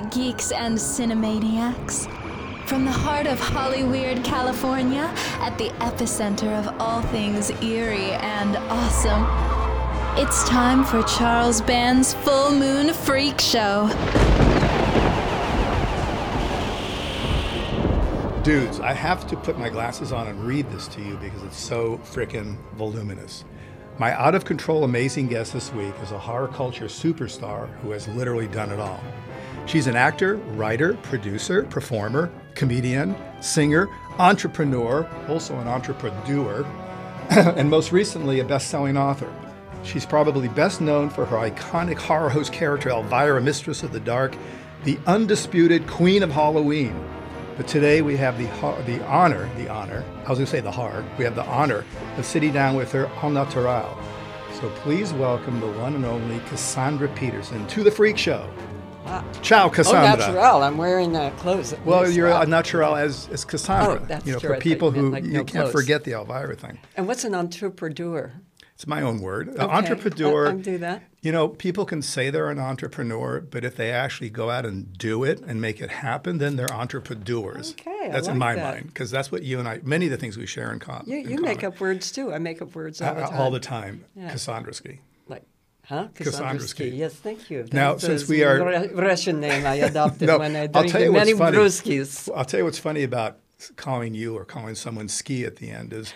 geeks, and cinemaniacs. From the heart of Hollyweird, California, at the epicenter of all things eerie and awesome, it's time for Charles Band's Full Moon Freak Show. Dudes, I have to put my glasses on and read this to you because it's so freaking voluminous. My out of control amazing guest this week is a horror culture superstar who has literally done it all. She's an actor, writer, producer, performer, comedian, singer, entrepreneur, also an entrepreneur, and most recently a best selling author. She's probably best known for her iconic horror host character Elvira, Mistress of the Dark, the undisputed Queen of Halloween. But today we have the, the honor, the honor, I was going to say the hard, we have the honor of sitting down with her au naturel. So please welcome the one and only Cassandra Peterson to the Freak Show. Ah. Ciao, Cassandra. Oh, natural. I'm wearing uh, clothes. Well, you're a natural as, as Cassandra. Oh, that's you know, true. for people who like you no can't clothes. forget the Elvira thing. And what's an entrepreneur? It's my own word. Okay, Entrepreneur. I- I'll do that. You know, people can say they're an entrepreneur, but if they actually go out and do it and make it happen, then they're entrepreneurs. Okay, I that's in my that. mind because that's what you and I, many of the things we share in, com- You, in you make up words too. I make up words all the Uh, time. all the time. Yeah. Cassandraski. Like, huh? Cassandra-ski. Yes, thank you. Now, since we are- Ru- Russian name I adopted No, when I I'll tell you many what's funny. brewskis. I'll tell you what's funny about calling you or calling someone ski at the end is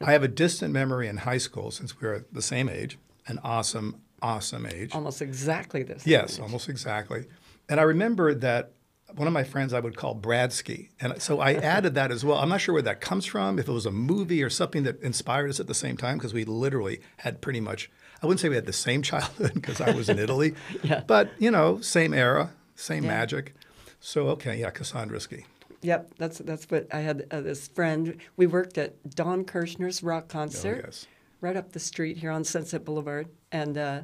I have a distant memory in high school since we were the same age, an awesome, awesome age. Almost exactly this. Yes, almost exactly. And I remember that one of my friends I would call Bradsky. And so I added that as well. I'm not sure where that comes from, if it was a movie or something that inspired us at the same time, because we literally had pretty much, I wouldn't say we had the same childhood because I was in Italy, Yeah. but, you know, same era, same Yeah. magic. So, okay, yeah, Cassandraski. Yep, that's that's what I had. Uh, this friend, we worked at Don Kirshner's rock concert, Oh, yes. right up the street here on Sunset Boulevard, and uh,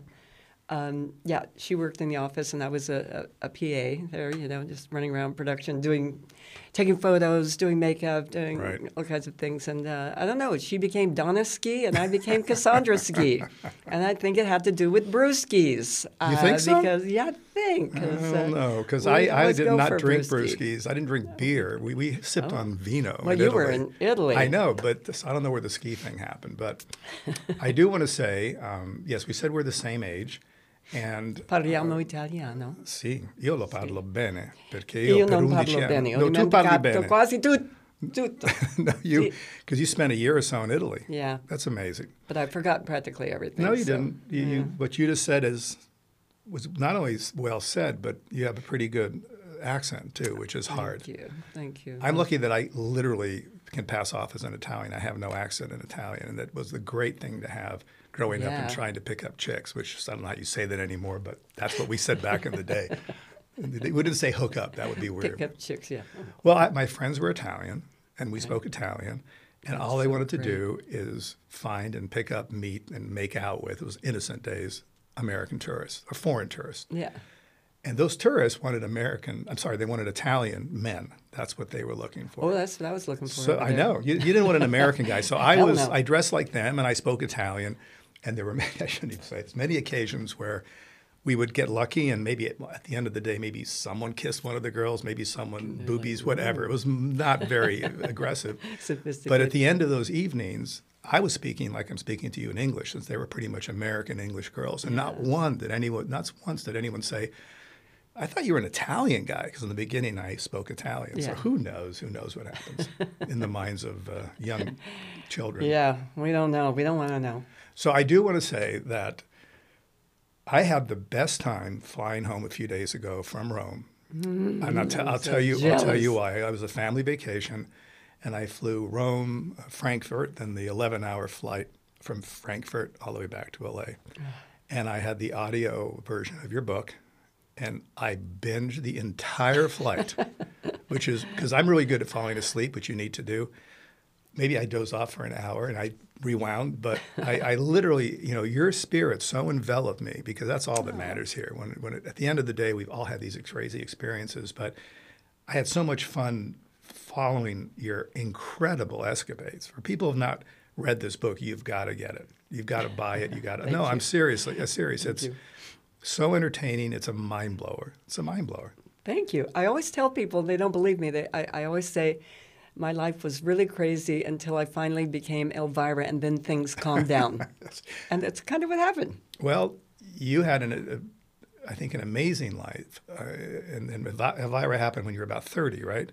um, yeah, she worked in the office, and I was a, a, a PA there. You know, just running around production, doing, taking photos, doing makeup, doing Right. all kinds of things. And uh, I don't know, she became Donna Ski, and I became Cassandra Ski, and I think it had to do with brewskis. You think uh, so? Because yeah, I think. 'cause, I don't uh, know, because I, I did not drink brewski. brewskis. I didn't drink beer. We, we sipped on vino. Well, you were in Italy. I know, but this, I don't know where the ski thing happened. But I do want to say, um, yes, we said we're the same age. And Parliamo italiano. sì, io lo parlo bene perché io, Io per non 11 parlo anni. bene, ho No, tu parli bene. quasi tut- tutto. no, you Sì. because you spent a year or so in Italy. Yeah, That's amazing. but I forgot practically everything. No, you so, didn't. You, you, what you just said is was not only well said, but you have a pretty good uh, accent too, which is hard. Thank you. Thank you. I'm lucky that I literally can pass off as an Italian. I have no accent in Italian, and that was the great thing to have growing up and trying to pick up chicks. Which I don't know how you say that anymore, but that's what we said back in the day. We didn't say hook up. That would be weird. Pick up chicks, yeah. Well, I, my friends were Italian, and we spoke Italian, and all they so wanted to great. do is find and pick up, meet, and make out with. It was innocent days. American tourists or foreign tourists. Yeah. And those tourists wanted American, I'm sorry, they wanted Italian men. That's what they were looking for. Oh, that's what I was looking for. So I know you, you didn't want an American guy. So I was no. I dressed like them and I spoke Italian, and there were many, I shouldn't even say this many occasions where we would get lucky and maybe at, at the end of the day maybe someone kissed one of the girls, maybe someone boobies, whatever. It was not very aggressive. But at the end of those evenings, I was speaking like I'm speaking to you in English, since they were pretty much American English girls, and not one did anyone, not once did anyone say. I thought you were an Italian guy because in the beginning I spoke Italian. So who knows? Who knows what happens in the minds of uh, young children? Yeah, we don't know. We don't want to know. So I do want to say that I had the best time flying home a few days ago from Rome, and I'll, t- I'll so tell you. I'll tell you why. I was a family vacation, and I flew Rome, uh, Frankfurt, then the 11-hour flight from Frankfurt all the way back to LA, and I had the audio version of your book, and I binged the entire flight, which is because I'm really good at falling asleep, which you need to do maybe I doze off for an hour and I rewound, but I, I literally, you know, your spirit so enveloped me because that's all that matters here. When, when it, at the end of the day, we've all had these crazy experiences, but I had so much fun following your incredible escapades. For people who have not read this book, you've got to get it. You've got to buy it. You got to. No, I'm you. seriously, uh, serious. It's you. So entertaining. It's a mind blower. It's a mind blower. Thank you. I always tell people they don't believe me. They, I, I always say my life was really crazy until I finally became Elvira, and then things calmed down. and that's kind of what happened. Well, you had an, a, I think, an amazing life, uh, and, and Elvira happened when you were about thirty, right?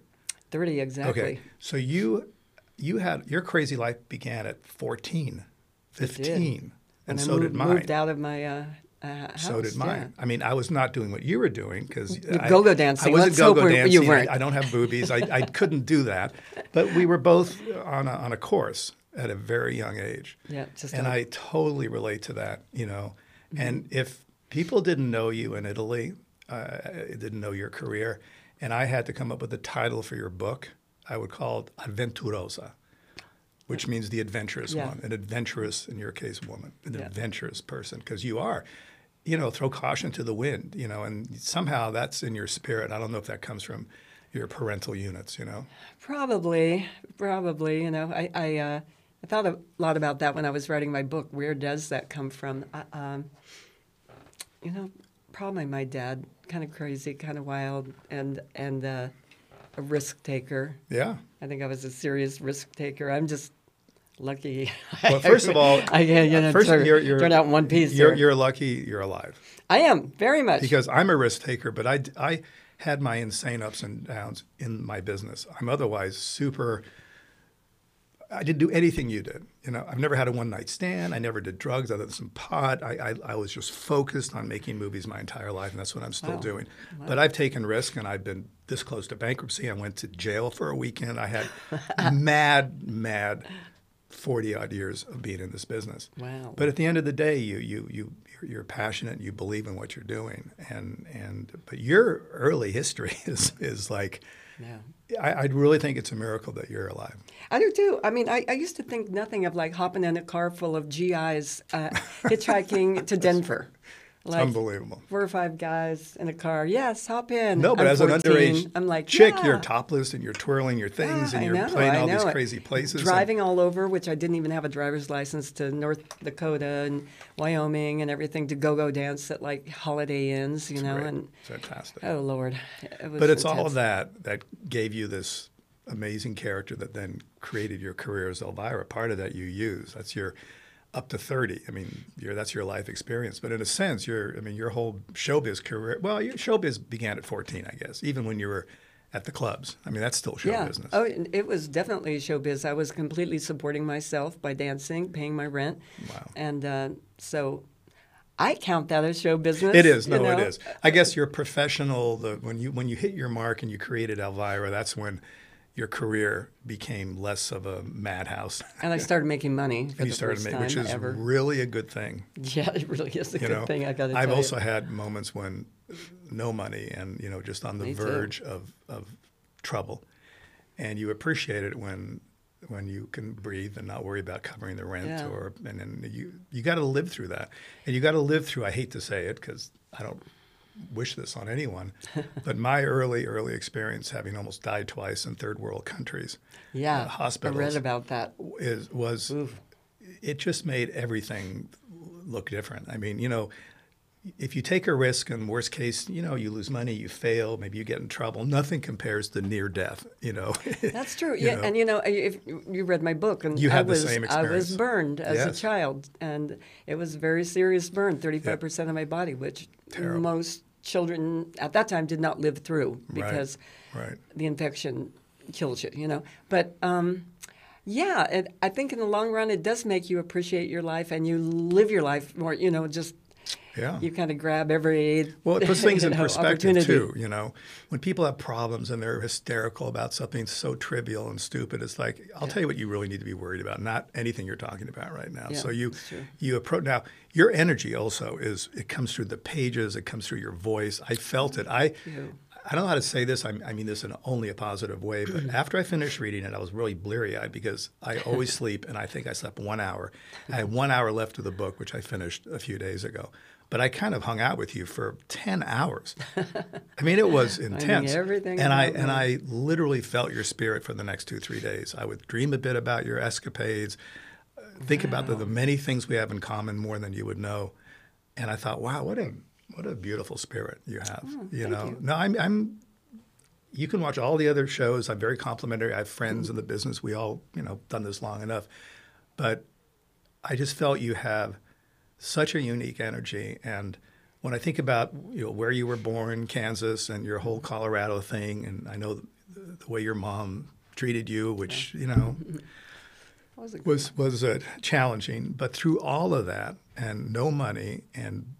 Thirty exactly. Okay, so you you had your crazy life began at 14, 15, and, so moved, did mine. Moved out of my uh, uh, house, so did mine. Yeah. I mean, I was not doing what you were doing because go-go dancing. I wasn't Let's go-go dancing. You weren't. I, I don't have boobies. I, I couldn't do that. But we were both on a, on a course at a very young age. Yeah, just and I totally relate to that. You know, mm-hmm. and if people didn't know you in Italy, uh, didn't know your career, and I had to come up with a title for your book, I would call it Avventurosa which means the adventurous yeah. one, an adventurous, in your case, woman, an yeah. adventurous person, because you are. You know, throw caution to the wind, you know, and somehow that's in your spirit. I don't know if that comes from your parental units, you know? Probably, probably. You know, I, I, uh, I thought a lot about that when I was writing my book. Where does that come from? Uh, um, you know, probably my dad, kind of crazy, kind of wild, and and uh, a risk taker. Yeah. I think I was a serious risk taker. I'm just lucky. Well, first of all, I, you know, first turn, you're, you're, turn out in one piece. You're, you're lucky you're alive. I am very much because I'm a risk taker, but I, I had my insane ups and downs in my business. I'm otherwise super. I didn't do anything you did. You know, I've never had a one night stand. I never did drugs other than some pot. I, I, I, was just focused on making movies my entire life, and that's what I'm still wow. doing. Wow. But I've taken risk, and I've been this close to bankruptcy. I went to jail for a weekend. I had mad, mad 40 odd years of being in this business. Wow. But at the end of the day, you you you you're, passionate and you believe in what you're doing. And and but your early history is is like yeah. I, I really think it's a miracle that you're alive. I do too. I mean, I, I used to think nothing of like hopping in a car full of GIs uh, hitchhiking to Denver. Like unbelievable. Four or five guys in a car. Yes, hop in. No, but I'm as 14. an underage I'm like, chick, yeah. you're topless and you're twirling your things yeah, and you're know, playing all these crazy places. Driving all over, which I didn't even have a driver's license to North Dakota and Wyoming and everything to go-go dance at like Holiday Inns, you know. Great. And fantastic. Oh Lord, it but it's all of that that gave you this amazing character that then created your career as Elvira. Part of that you use. That's your up to 30. I mean, that's your life experience. But in a sense, your I mean, your whole showbiz career. Well, your showbiz began at 14, I guess. Even when you were at the clubs. I mean, that's still show yeah. business. Oh, it was definitely showbiz. I was completely supporting myself by dancing, paying my rent. Wow. And uh, so I count that as show business. It is. No, you know? it is. I guess you're professional. The, when you when you hit your mark and you created Elvira, that's when your career became less of a madhouse. And I started making money. and you started making, which is ever. really a good thing. Yeah, it really is a you good know, thing. I got to I've also you. had moments when no money and you know just on the Me too. verge of, of trouble, and you appreciate it when when you can breathe and not worry about covering the rent Yeah. or and then you you got to live through that, and you got to live through. I hate to say it because I don't wish this on anyone, but my early early experience having almost died twice in third world countries, Yeah, uh, hospitals I read about that. is was Oof. it just made everything look different. I mean, you know, if you take a risk and worst case, you know, you lose money, you fail, maybe you get in trouble. Nothing compares to near death, you know. That's true. Yeah, know. and you know, if you read my book, and You I had the was same I was burned as Yes. a child, and it was a very serious burn, thirty-five percent of my body, which Terrible. most children at that time did not live through Right. because Right. the infection kills you. You know, but. Um, yeah, it, I think in the long run, it does make you appreciate your life, and you live your life more. You know, just Yeah. you kind of grab every Well, it puts things in know, perspective too. You know, when people have problems and they're hysterical about something so trivial and stupid, it's like I'll tell you what you really need to be worried about, not anything you're talking about right now. Yeah, so you you approach now. Your energy also is it comes through the pages, it comes through your voice. I felt it. I. I don't know how to say this. I, I mean this in only a positive way. But after I finished reading it, I was really bleary eyed because I always sleep, and I think I slept one hour. I had one hour left of the book, which I finished a few days ago. But I kind of hung out with you for ten hours. I mean, it was intense. everything and I and me. I literally felt your spirit for the next two three days. I would dream a bit about your escapades, uh, think about the, the many things we have in common more than you would know. And I thought, wow, what a what a beautiful spirit you have. you Oh, thank know, you. no, I'm, I'm. You can watch all the other shows. I'm very complimentary. I have friends in the business. We all, you know, done this long enough, but I just felt you have such a unique energy. And when I think about you know where you were born, Kansas, and your whole Colorado thing, and I know the, the way your mom treated you, which you know Was was was uh, challenging. But through all of that, and no money, and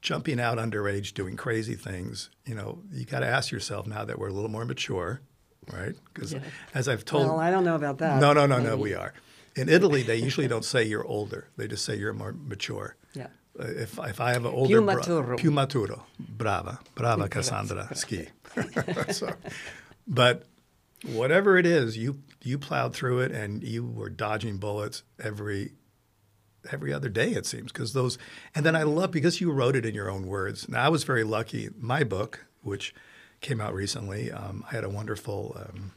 jumping out underage, doing crazy things, you know, you got to ask yourself now that we're a little more mature, right? Because Yeah. as I've told, Well, I don't know about that. no, no, no, no, we are. In Italy, they usually don't say you're older; they just say you're more mature. Yeah. Uh, If, if I have an older Più bro- maturo. più maturo, brava, brava Cassandra, ski. so, but whatever it is, you you plowed through it and you were dodging bullets every every other day it seems because those and then I love because you wrote it in your own words. Now I was very lucky. My book, which came out recently, um, I had a wonderful. Um,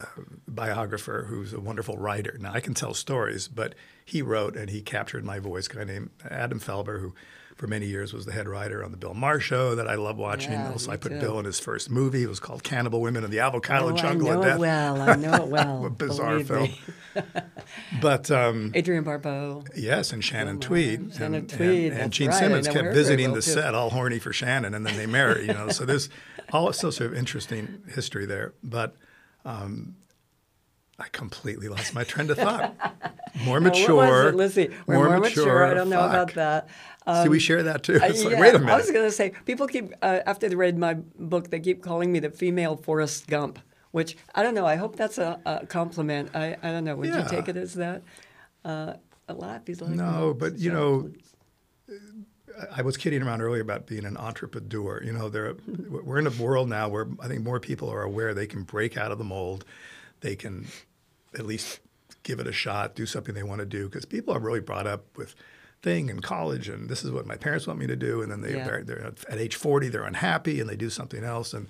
uh, biographer who's a wonderful writer. Now I can tell stories, but he wrote and he captured my voice. A guy named Adam Felber, who for many years was the head writer on the Bill Maher show that I love watching. Yeah, also, I put too. Bill in his first movie. It was called Cannibal Women in the Avocado Oh, I Jungle know of it well. I know it well. a bizarre believe film. But um, Adrienne Barbeau. Yes, and Shannon Tweed. Shannon and, Tweed, And, and Gene right, Simmons kept visiting well, the too. set, all horny for Shannon, and then they marry. You know, so there's all sorts of interesting history there. But um, I completely lost my trend of thought. More mature. What was it? Let's see. We're more, mature. I don't know about that. See, we share that too. Uh, It's like, yeah, wait a I was going to say, people keep, uh, after they read my book, they keep calling me the female Forrest Gump, which I don't know. I hope that's a, a compliment. I, I don't know. Would Yeah. you take it as that? Uh, a lot. Like, No, but you so- know, I was kidding around earlier about being an entrepreneur. You know, there we're in a world now where I think more people are aware they can break out of the mold. They can at least give it a shot, do something they want to do because people are really brought up with thing in college and this is what my parents want me to do and then they Yeah. they're, they're at age 40 they're unhappy and they do something else and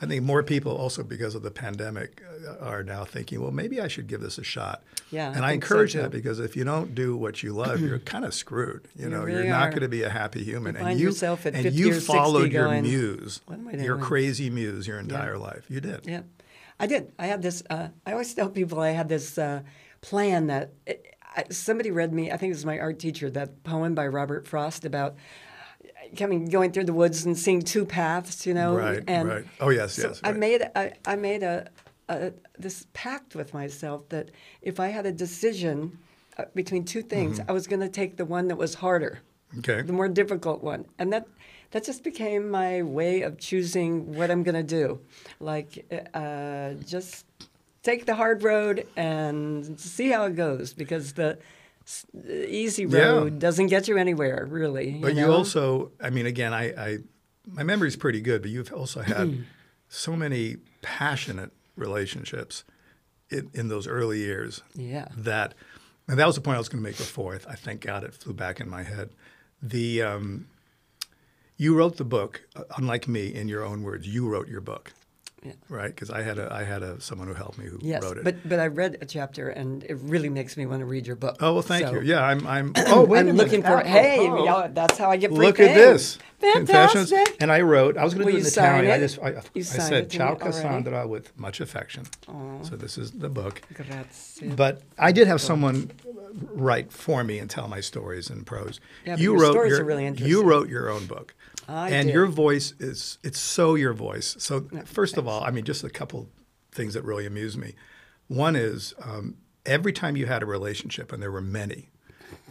I think more people also because of the pandemic uh, are now thinking well maybe I should give this a shot Yeah, and I, so, encourage too. that because if you don't do what you love you're kind of screwed you You know really you're not going to be a happy human You and find you yourself at and 50 you or 60 followed your going, muse "What am I your crazy muse your entire life you did Yeah, I did. I had this. Uh, I always tell people I had this uh, plan that it, I, somebody read me. I think it was my art teacher. That poem by Robert Frost about coming, going through the woods and seeing two paths. You know, Right, and right. Oh, yes, so yes, I made I, I made a, a this pact with myself that if I had a decision uh, between two things, Mm-hmm. I was going to take the one that was harder okay the more difficult one. And that that just became my way of choosing what I'm going to do. Like uh, just take the hard road and see how it goes because the easy Yeah. road doesn't get you anywhere really. But you, also, I mean, again, I, I my memory's pretty good, but you've also had so many passionate relationships in, in those early years. Yeah. That, and that was the point I was going to make before. I, I thank God it flew back in my head. The um, you wrote the book, uh, unlike me, in your own words. You wrote your book, Yeah. right? Because I had a I had a someone who helped me who Yes, wrote it. but but I read a chapter and it really makes me want to read your book. oh well, thank So you. Yeah, I'm. I'm. Oh wait, I'm a minute. looking for. Hey, oh, yeah, oh. that's how I get free Look at things. this. Confessions. Fantastic. And I wrote, I was going to do it in you Italian. I just, I, You I said, Ciao already? Cassandra with much affection. So this is the book. Grazie. But I did have someone write for me and tell my stories in prose. Yeah, you your wrote stories your, are really You wrote your own book. I and did. your voice is, it's so your voice. So first of all, I mean, just a couple things that really amuse me. One is um, every time you had a relationship, and there were many,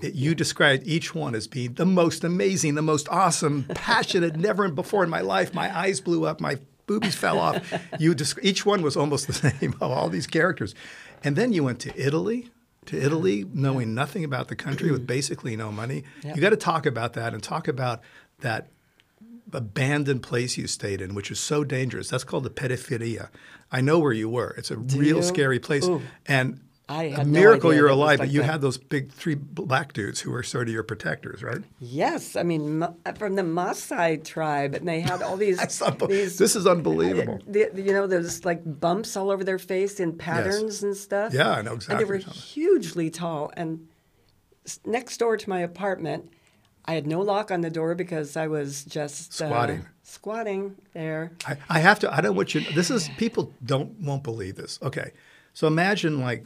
it, you described each one as being the most amazing, the most awesome, passionate, never before in my life. My eyes blew up, my boobies fell off. You desc- each one was almost the same of all these characters. And then you went to Italy, to Italy, knowing nothing about the country with mm. basically no money. Yeah. You got to talk about that and talk about that abandoned place you stayed in, which is so dangerous. That's called the periferia. I know where you were. It's a real you? scary place. Ooh. And I a had no miracle idea you're that it was alive, like but you that. had those big three black dudes who were sort of your protectors, right? Yes, I mean from the Maasai tribe, and they had all these. These this is unbelievable. the, you know, there's like bumps all over their face in patterns and stuff. Yeah, I know exactly. And they were what you're talking about. hugely tall. And next door to my apartment, I had no lock on the door because I was just uh, Squatting. squatting there. I, I have to. I don't want you. This is people don't won't believe this. Okay, so imagine like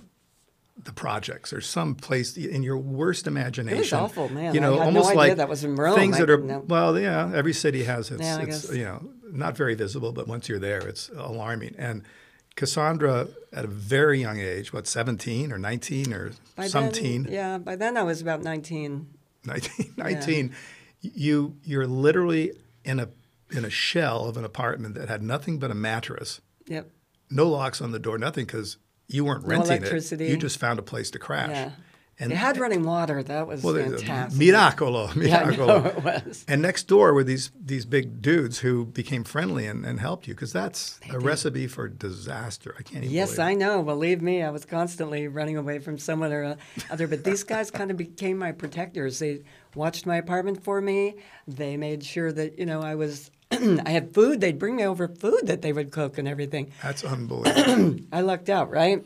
the projects or some place in your worst imagination. awful, man. You I know, no almost idea like that was in Rome. things I that are know. well, yeah. Every city has its, Yeah, its you know not very visible, but once you're there, it's alarming. And Cassandra, at a very young age, what seventeen or nineteen or By some then, teen, Yeah, by then I was about 19. 19, 19 you you're literally in a in a shell of an apartment that had nothing but a mattress Yep. no locks on the door, nothing because you weren't No renting electricity. it. You just found a place to crash. Yeah. And it had running water. That was well, fantastic. miracolo, Yeah, miracolo. know it was. And next door were these these big dudes who became friendly and, and helped you because that's a recipe for disaster. I can't even. Yes, I know. Believe me, I was constantly running away from someone or uh, other. But these guys kind of became my protectors. They watched my apartment for me. They made sure that you know I was. I had food. They'd bring me over food that they would cook and everything. That's unbelievable. I lucked out, right?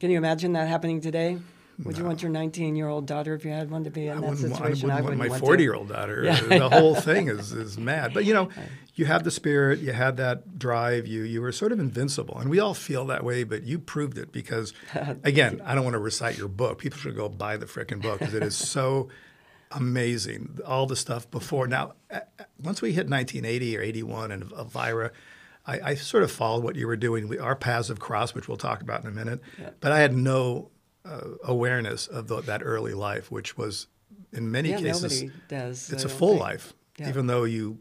Can you imagine that happening today? Would you want your 19-year-old daughter, if you had one, to be in I that wouldn't, I wouldn't want my 40 year old daughter. Yeah, the whole thing is, is mad. But you know, you have the spirit, you had that drive, you you were sort of invincible. And we all feel that way, but you proved it because, again, I don't want to recite your book. People should go buy the frickin' book because it is so amazing. All the stuff before. Now, once we hit 1980 or 81 and Elvira, I, I sort of followed what you were doing. We, our paths have crossed, which we'll talk about in a minute. But I had no uh, awareness of the, that early life, which was in many Yeah, cases nobody does. it's I a full think. life, Yeah. even though you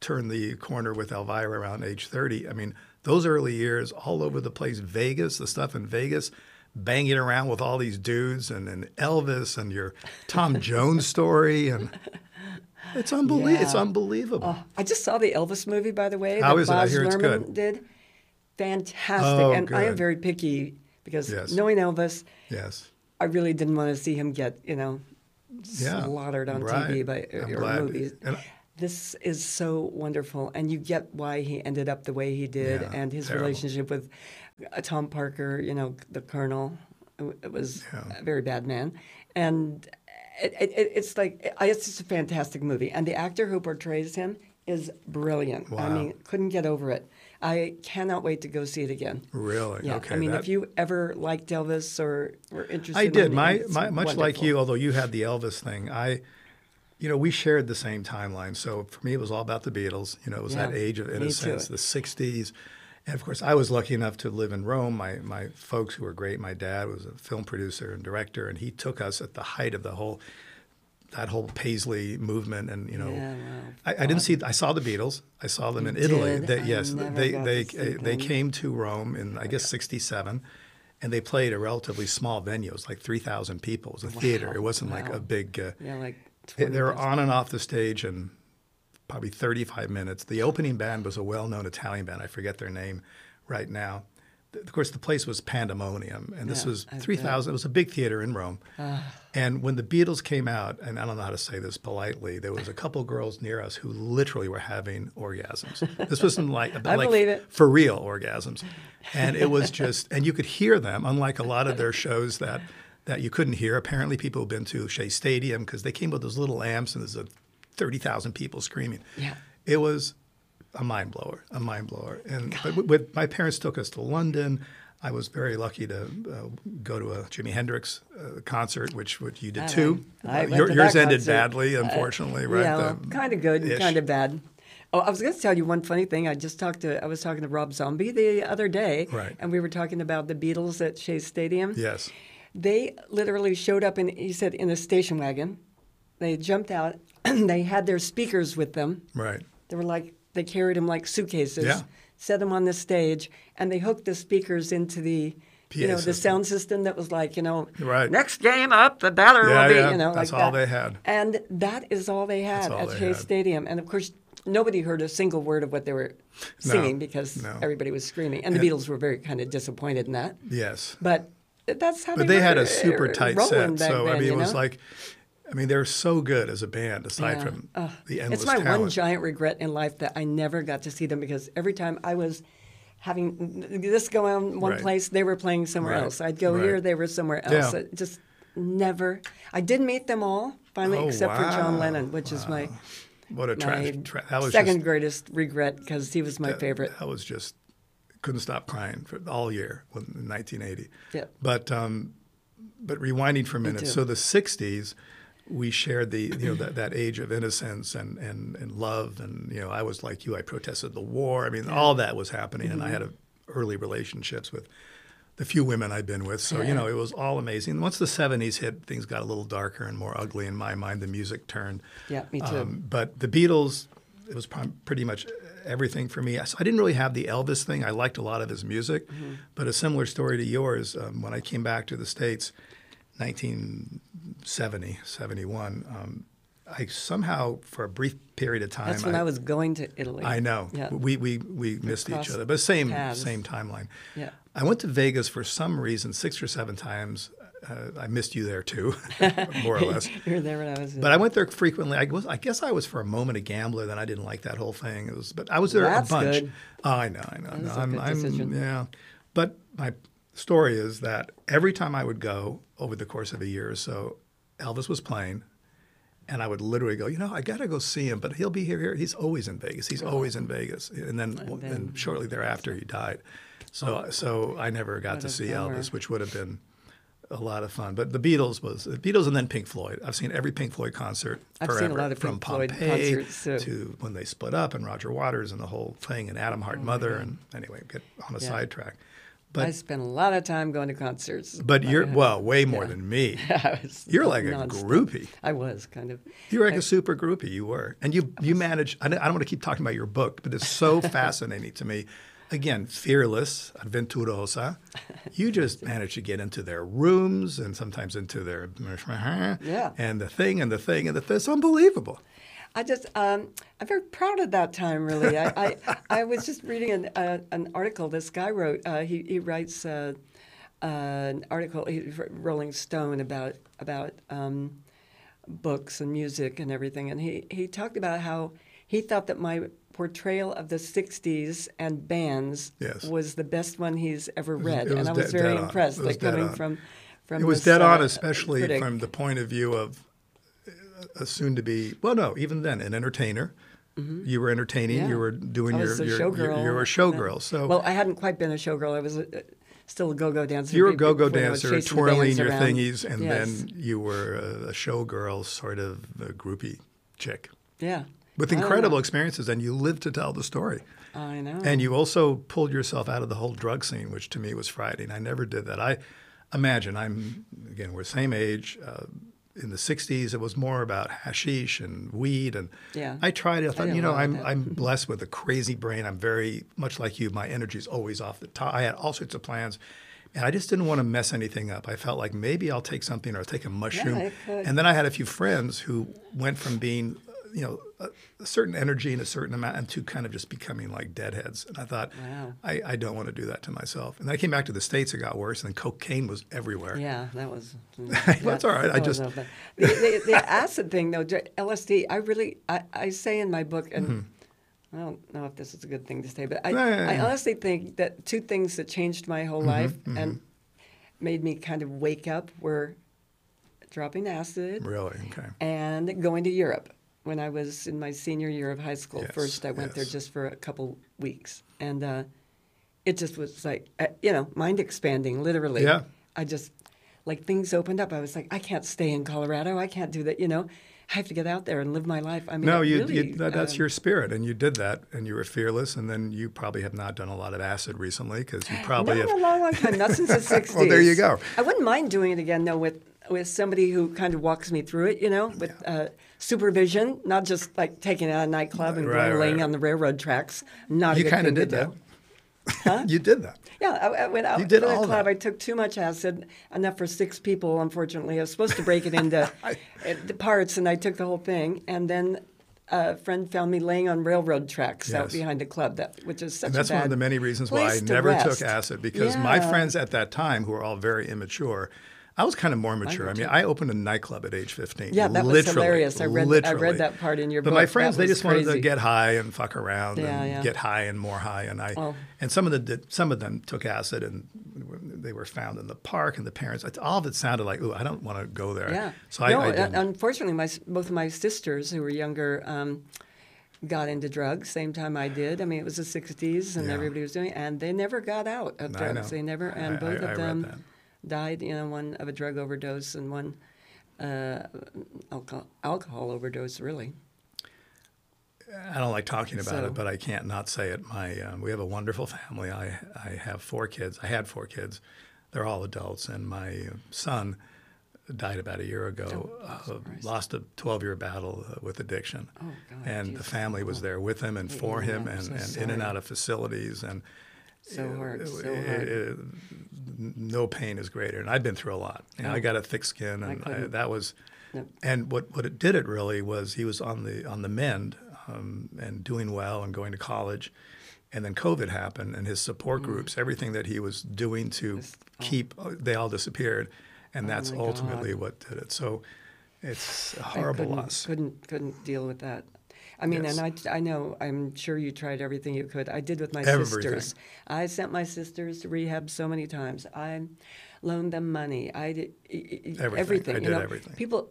turn the corner with Elvira around age 30. I mean, those early years, all over the place, Vegas, the stuff in Vegas, banging around with all these dudes, and, and Elvis, and your Tom Jones story, and it's unbelievable. It's unbelievable. Oh, I just saw the Elvis movie, by the way. How that is it? I hear it's Lerman good. Did fantastic, Oh, and I am very picky because Yes. knowing Elvis, yes. I really didn't want to see him get you know Yeah. slaughtered on Right. TV by I'm or glad. movies. And- this is so wonderful, and you get why he ended up the way he did, Yeah, and his terrible. relationship with Tom Parker, you know, the Colonel. It- was Yeah. a very bad man, and it, it, it- it's like it's just a fantastic movie, and the actor who portrays him is brilliant. Wow. I mean, couldn't get over it. I cannot wait to go see it again. Really? Yeah, okay. I mean, that- if you ever liked Elvis or were interested, I did. in My, it, my much like you, although you had the Elvis thing, I, you know, we shared the same timeline. So for me, it was all about the Beatles. You know, it was that age of innocence, the '60s, and of course, I was lucky enough to live in Rome. My my folks who were great. My dad was a film producer and director, and he took us at the height of the whole. That whole Paisley movement, and you know, Yeah, wow. I, I didn't see. I saw the Beatles. I saw them in Italy. They, yes, they they they came to Rome in I guess '67, and they played a relatively small venue. It was like 3,000 people. It was a theater. It wasn't like a big. Uh, Yeah, like they, 20 they were on and off the stage in probably 35 minutes. The opening band was a well-known Italian band. I forget their name right now. Of course, the place was pandemonium, and this Yeah, was 3,000. It was a big theater in Rome. Ah. and when the Beatles came out, and I don't know how to say this politely, there was a couple girls near us who literally were having orgasms. This wasn't like, I like believe it. for real orgasms, and it was just, and you could hear them, unlike a lot of their shows that that you couldn't hear. Apparently, people have been to Shea Stadium because they came with those little amps, and there's a 30,000 people screaming. Yeah. It was a mind blower, a mind blower. And but with, my parents took us to London. I was very lucky to uh, go to a Jimi Hendrix uh, concert, which, which you did I- too. I Uh, your- to yours ended concert. badly, unfortunately, right? Yeah, The- kind of good, kind of bad. Oh, I was going to tell you one funny thing. I just talked to I was talking to Rob Zombie the other day, Right. and we were talking about the Beatles at Shea Stadium. Yes. They literally showed up in he said in a station wagon. They jumped out. they had their speakers with them. Right. They were like they carried them like suitcases. Yeah. Set them on the stage, and they hooked the speakers into the. You PA know the sound system that was like you know Right. next game up the batter Yeah, will be yeah, you know that's like all that. they had. and that is all they had all at Shea. Stadium and of course nobody heard a single word of what they were No, singing because no. everybody was screaming and the Beatles were very kind of disappointed in that Yes. but that's how But they, they were, had a uh, super tight set. So, I mean, you it was know? like, I mean, they're so good as a band, aside Yeah. from Ugh. the endless It's my talent. one giant regret in life that I never got to see them because every time I was having this go on one Right. place, they were playing somewhere Right. else. I'd go Right. here, they were somewhere else. It just never. I did meet them all finally, Oh, except for John. Lennon, which is my What a trash. Tra- that was second just, greatest regret because he was my favorite. That was just couldn't stop crying for all year in 1980. Yeah. But um, but rewinding for a minute, so the 60s, we shared the you know that, that age of innocence and, and, and love, and you know I was like you, I protested the war. I mean, all that was happening, and I Mm-hmm. had a, early relationships with the few women I'd been with. So you know it was all amazing. Once the 70s hit, things got a little darker and more ugly in my mind. The music turned. Yeah, me too. Um, but the Beatles, it was pretty much everything for me. So I didn't really have the Elvis thing. I liked a lot of his music, Mm-hmm. but a similar story to yours. Um, when I came back to the States, 1970, 71, um, I somehow, for a brief period of time, That's when I, was going to Italy. I know. Yeah. We, we, we missed each other, but same paths. same timeline. Yeah. I went to Vegas for some reason six or seven times. Uh, I missed you there too, more or less. you were there when I was. But I went there frequently. I was, I guess, I was for a moment a gambler. Then I didn't like that whole thing. It was, but I was there That's a bunch. good. Oh, I know, I know. That no, I'm, I'm, yeah. But my story is that every time I would go over the course of a year or so, Elvis was playing, and I would literally go, you know, I got to go see him, but he'll be here. here. He's always in Vegas. He's always in Vegas. And then, and, then- shortly thereafter, he died. So, oh. so I never got to see bummer. Elvis, which would have been a lot of fun. But the Beatles was the Beatles and then Pink Floyd. I've seen every Pink Floyd concert I've forever, seen a lot of from Pink Floyd Pompeii concerts, too. to when they split up and Roger Waters and the whole thing and Atom Heart oh Mother and anyway, get on a Oh Yeah. sidetrack. I But spent a lot of time going to concerts. but you're well way more Yeah. than me. I You're like a nonstop. groupie. I was kind of. You're like a super groupie. You were, and you you manage. I don't, I don't want to keep talking about your book, but it's so fascinating to me. Again, fearless, aventurosa. You just manage to get into their rooms and sometimes into their Yeah. and the thing and the thing and the thing. It's unbelievable. I just, um, I'm very proud of that time, really. I, I, I was just reading an, uh, an article this guy wrote. Uh, he, he writes uh, uh, an article, Rolling Stone, about, about um, books and music and everything. And he, he talked about how he thought that my portrayal of the 60s and bands Yes. was the best one he's ever read. was and I was dead- very impressed, was like coming on. from, from It was dead on, especially critic. from the point of view of a soon to be, well, no, even then, an entertainer. You were entertaining. Mm-hmm. Yeah. You were doing I your, your, showgirl. your, you were a showgirl. So well, I hadn't quite been a showgirl. I was a, still a go-go dancer. you were a go-go when I was dancer, twirling your around. thingies, and Yes. then you were a, a showgirl, sort of a groupie chick yeah, with incredible experiences, and you lived to tell the story. I know. And you also pulled yourself out of the whole drug scene, which to me was frightening. I never did that. I imagine I'm again we're same age. Uh, in the '60s, it was more about hashish and weed, and Yeah. I tried it. I thought, a you know, I'm that. I'm blessed with a crazy brain. I'm very much like you. My energy's always off the top. I had all sorts of plans. And I just didn't want to mess anything up. I felt like maybe I'll take something or take a mushroom. could. and then I had a few friends who went from being, you know, a, a certain energy and a certain amount, and to kind of just becoming like deadheads. And I thought, Wow. I, I don't want to do that to myself. And then I came back to the States, it got worse, and then cocaine was everywhere. yeah, that was. Mm, That's all right. I that was just- the, the, the acid thing though, LSD. I really, I, I say in my book, and mm-hmm. I don't know if this is a good thing to say, but I, Mm-hmm. Yeah, yeah, I honestly think that two things that changed my whole mm-hmm, life mm-hmm. and made me kind of wake up were dropping acid Really? Okay. and going to Europe. When I was in my senior year of high school, Yes, first I went there just for a couple weeks, and uh, it just was like uh, you know mind expanding, literally. Yeah. I just like things opened up. I was like, I can't stay in Colorado. I can't do that. You know, I have to get out there and live my life. I mean, No, you, really, you that, that's um, your spirit, and you did that, and you were fearless, and then you probably have not done a lot of acid recently because you probably not have. a long, long time. Not since the '60s. Well, there you go. I wouldn't mind doing it again though with with somebody who kind of walks me through it. You know, with uh, supervision, not just like taking out a nightclub and Right, going right, laying right. on the railroad tracks. Not You kind of did that. do. you did that. Yeah, I, I went out You did to the club. that. I took too much acid, enough for six people. Unfortunately, I was supposed to break it into uh, the parts, and I took the whole thing. And then a friend found me laying on railroad tracks out behind the club, that which is such And that's one of the many reasons why I never rest. took acid because my friends at that time, who were all very immature, I was kind of more mature. I, did mean. I opened a nightclub at age 15. Yeah, that was literally, hilarious. I read- I read that part in your but book. my That friends, they just wanted to get high and fuck around Yeah, and yeah. get high and more high. And I and some of the did, some of them took acid and they were found in the park, and the parents. All of it sounded like, "Ooh, I don't want to go there." Yeah. So I, no, I uh, didn't. unfortunately, my both of my sisters who were younger um, got into drugs same time I did. I mean, it was the '60s, and Yeah. everybody was doing, it, and they never got out of drugs. They never, and I- both I- of I them. Died. You know, one of a drug overdose and one uh, alcohol, alcohol overdose. Really. I don't like talking about So- it, but I can't not say it. My um, we have a wonderful family. I I have four kids. I had four kids. They're all adults, and my son died about a year ago. uh, lost a 12 year battle uh, with addiction, Oh, God, and the family was there with him and for him, I'm and, so and in and out of facilities and. So hard. So hard. it- no pain is greater, and I've been through a lot. You know, I Oh. got a thick skin, and I, couldn't. that was. Yep. And what, what it did it really was he was on the on the mend um, and doing well and going to college, and then COVID happened and his support groups, everything that he was doing to Just- oh. keep, uh, they all disappeared, and that's ultimately God. what did it. So, it's a horrible couldn't, loss. Couldn't couldn't deal with that. I mean, Yes. and I I know I'm sure you tried everything you could. I did with my Everything. sisters. I sent my sisters to rehab so many times. I loaned them money. I did Everything. everything. I you did know, everything. People,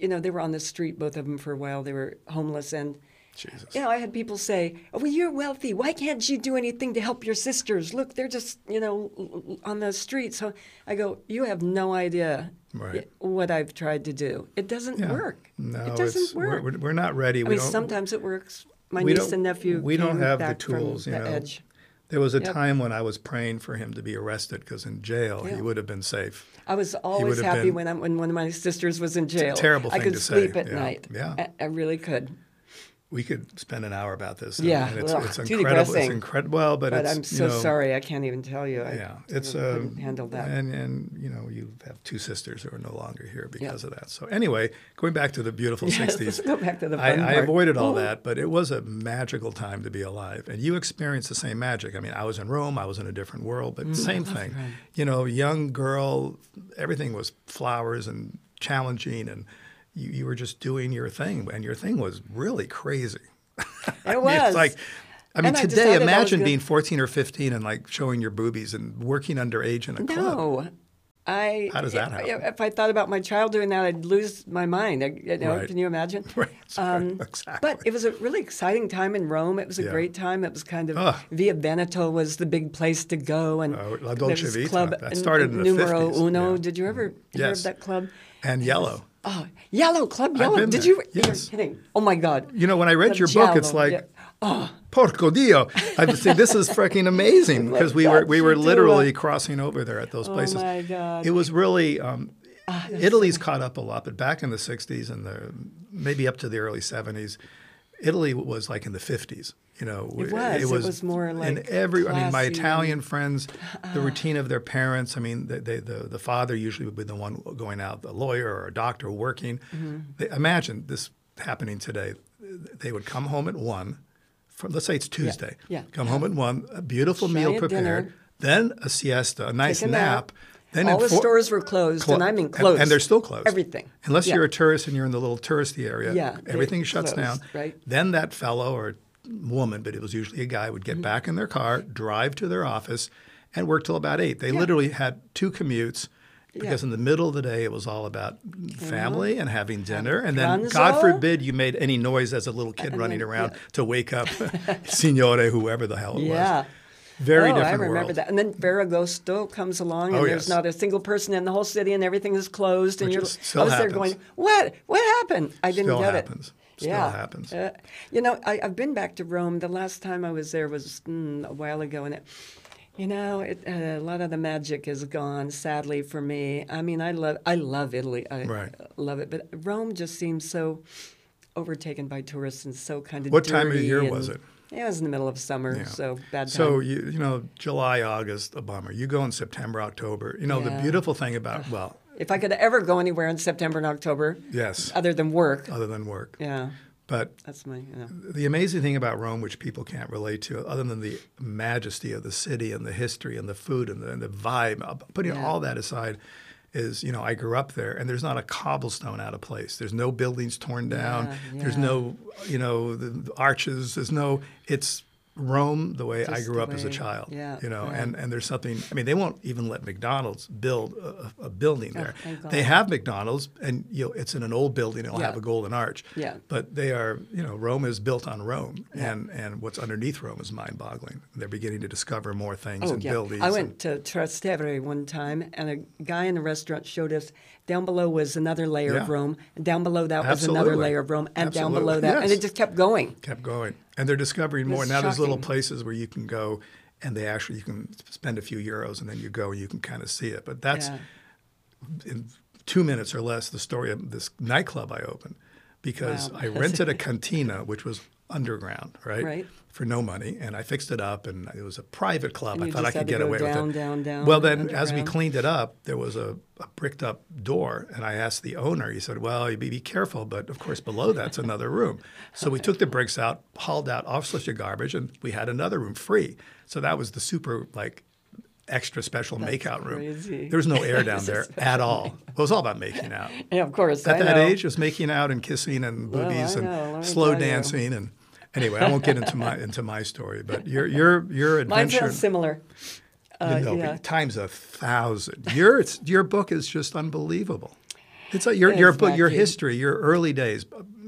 you know, they were on the street, both of them, for a while. They were homeless, and Jesus. you know, I had people say, "Oh, well, you're wealthy. Why can't you do anything to help your sisters? Look, they're just, you know, on the street." So I go, "You have no idea Right. what I've tried to do. It doesn't Yeah. work. No, it doesn't work." We're, we're not ready. I we mean, sometimes it works. My niece and nephew. we don't have the tools, you the know. edge. There was a Yep. time when I was praying for him to be arrested because in jail he would have been safe. I was always happy when when one of my sisters was in jail. terrible thing I could to sleep say. at Yeah. night. Yeah. I, I really could. We could spend an hour about this. Yeah, and it's, ugh, it's incredible. It's incredible. Well, but, But it's, I'm you so know, sorry. I can't even tell you. I Yeah, it's really um, couldn't handle that. and and you know you have two sisters who are no longer here because of that. So anyway, going back to the beautiful Yes, '60s, let's go back to the I, I avoided all Ooh. that, but it was a magical time to be alive, and you experienced the same magic. I mean, I was in Rome, I was in a different world, but same thing. You know, young girl, everything was flowers and challenging, and you, you were just doing your thing, and your thing was really crazy. I It mean, was. It's like, I mean, And today, I imagine being 14 or 15 and like showing your boobies and working underage in a club. No. I, How does that if- happen? If I thought about my child doing that, I'd lose my mind. I- You know, Right. Can you imagine? Right. Um, exactly. But it was a really exciting time in Rome. It was a Yeah. great time. It was kind of Ugh. Via Veneto was the big place to go, and Oh, La Dolce Vita. Club That started in the Numero 50s, Uno. yeah. Did you ever hear of that club? and yellow. Oh, Yellow Club Yellow. Did there. you? Yes. You're kidding. Oh my God. You know, when I read Club your book, it's like, yeah. Oh, porco dio. I would say this is freaking amazing because we were we were literally Dua. crossing over there at those places. Oh my God. It was really um, Italy's caught up a lot, but back in the '60s and the maybe up to the early '70s, Italy was like in the '50s. You know, It was. It was more and like every. I mean, my Italian friends, the routine of their parents. I mean, they, they, the the father usually would be the one going out, the lawyer or a doctor working. Mm-hmm. They, imagine this happening today. They would come home at one. From, let's say it's Tuesday. yeah. Come home at one. A beautiful meal prepared. dinner. Then a siesta, a nice Take a nap. Then All the four- stores were closed, Clo- and I mean and- closed. And, they're still closed. Everything. Unless Yeah. you're a tourist and you're in the little touristy area. Yeah, Everything shuts closed, down. right. Then that fellow or woman, but it was usually a guy, would get Mm-hmm. back in their car, drive to their office, and work till about eight. They literally had two commutes. Because Yeah. in the middle of the day, it was all about family and having dinner. And then, Pranzo. God forbid, you made any noise as a little kid running then- around to wake up Signore, whoever the hell it was. Yeah. was. Very oh, different I remember world. that. And then Ferragosto comes along, and Oh, there's yes. not a single person in the whole city, and everything is closed. And Which you're, is- I was there going, "What? What happened? I didn't Still get happens. it." Still yeah. happens. Uh, you know, I, I've been back to Rome. The last time I was there was mm, a while ago, and it, you know, it, uh, a lot of the magic is gone. Sadly for me. I mean, I love, I love Italy. I Right. love it, but Rome just seems so overtaken by tourists and so kind of. What time of year dirty was it? Yeah, it was in the middle of summer, Yeah. so bad time. So you you know July August a bummer. You go in September October. You know the beautiful thing about well If I could ever go anywhere in September and October, yes other than work, other than work. yeah, But that's my, you know. the amazing thing about Rome, which people can't relate to, other than the majesty of the city and the history and the food and the, and the vibe, uh, putting Yeah. all that aside, is you know I grew up there and there's not a cobblestone out of place. There's no buildings torn down. Yeah, There's no you know the arches. There's no. It's Rome the way I grew up as a child. yeah, you know, and, and there's something. I mean, they won't even let McDonald's build a, a building oh, there. Oh, they have McDonald's, and you know, it's in an old building. It'll Yeah. have a golden arch. Yeah. But they are, you know, Rome is built on Rome, Yeah. and and what's underneath Rome is mind-boggling. They're beginning to discover more things Oh, and yeah. build these. I and- went to Trastevere one time, and a guy in the restaurant showed us down below was another layer of Yeah. Rome, and down below that was another layer of Rome, and down below that, and it just kept going. kept going, and they're discovering more. Now there's little places where you can go, and they actually you can spend a few euros, and then you go and you can kind of see it. But that's Yeah. in two minutes or less the story of this nightclub I opened because Wow. I rented a cantina which was underground, right? Right. For no money, and I fixed it up, and it was a private club. I thought I could get away down, with it. down, down, well, then as we cleaned it up, there was a, a bricked up door, and I asked the owner. He said, "Well, you be, be careful, but of course below that's another room." So we took the bricks out, hauled out all sorts of garbage, and we had another room free. So that was the super like extra special makeout room. crazy. There was no air down there at all. Well, It was all about making out. Yeah, of course. At I that know. age, it was making out and kissing and boobies let and slow tell you. dancing and anyway, I won't get into my into my story, but your your your Mine adventure. sounds similar. Uh, know, yeah. times a thousand. Your it's, your book is just unbelievable. It's like your your book, your history, your early days.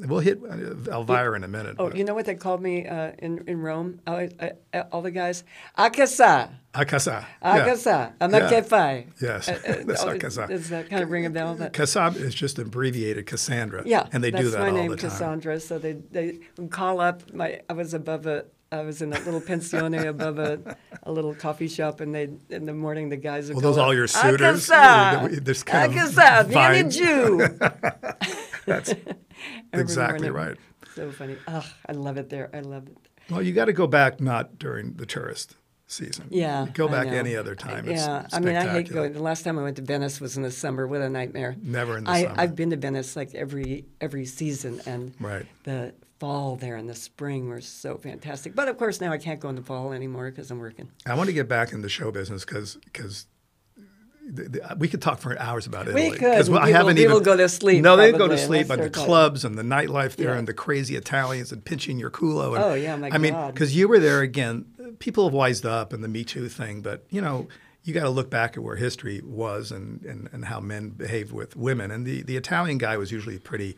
We'll hit uh, Elvira in a minute. Oh, but- you know what they called me uh, in in Rome? I, I, I, all the guys, a casa, a casa. Yeah. casa, I'm a Yeah. Yes, Uh, uh, that's oh, a. Does that kind of ring a bell? That, Cassab is just abbreviated Cassandra. yeah, and they do that all name, the time. That's my name, Cassandra. So they they call up. My I was above a. I was in a little pensione above a, a little coffee shop, and they in the morning the guys would Well, those all your "A suitors? casa, This kind a of casa, vieni vibe. giù." That's exactly morning. right. So funny. Oh, I love it there. I love it. Well, you got to go back not during the tourist season. Yeah. You go back any other time. Yeah. I mean, I hate going. The last time I went to Venice was in the summer. What a nightmare. Never in the I, summer. I've been to Venice like every every season, and Right. the fall there and the spring were so fantastic. But of course, now I can't go in the fall anymore because I'm working. I want to get back in the show business because because. We could talk for hours about We Italy. could, 'cause and I haven't people even go to sleep No, they go to sleep on the they're clubs and the nightlife there Yeah. and the crazy Italians and pinching your culo. And, Oh, yeah, my I mean, because you were there again. People have wised up and the Me Too thing, but you know, you got to look back at where history was and, and, and how men behaved with women. And the, the Italian guy was usually pretty.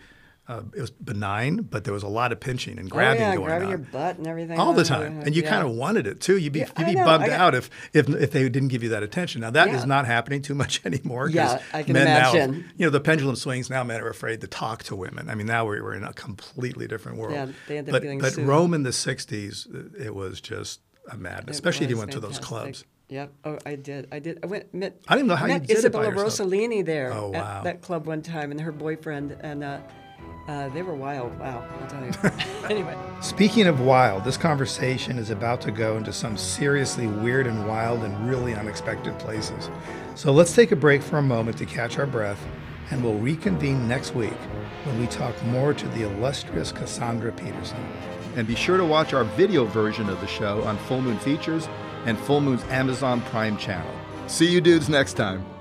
Uh, it was benign, but there was a lot of pinching and grabbing oh, yeah, going grabbing on your butt and everything. all the Oh, time, and you yeah. kind of wanted it too. You'd be Yeah, you'd be know. bummed got- out if, if if they didn't give you that attention. Now that is not happening too much anymore. Yeah, I can men imagine. Now, you know, the pendulum swings. Now men are afraid to talk to women. I mean, now we're, we're in a completely different world. Yeah, they end up but getting but sued. Rome in the '60s, it was just a madness, It especially if you went to those clubs. Yep. Oh, I did. I did. I went. Met, I didn't know how you met did it by Isabella yourself. Rossellini there Oh, wow. at that club one time, and her boyfriend, and uh, uh, they were wild. Wow, I'll tell you. anyway. Speaking of wild, this conversation is about to go into some seriously weird and wild and really unexpected places. So let's take a break for a moment to catch our breath, and we'll reconvene next week when we talk more to the illustrious Cassandra Peterson. And be sure to watch our video version of the show on Full Moon Features and Full Moon's Amazon Prime channel. See you dudes next time.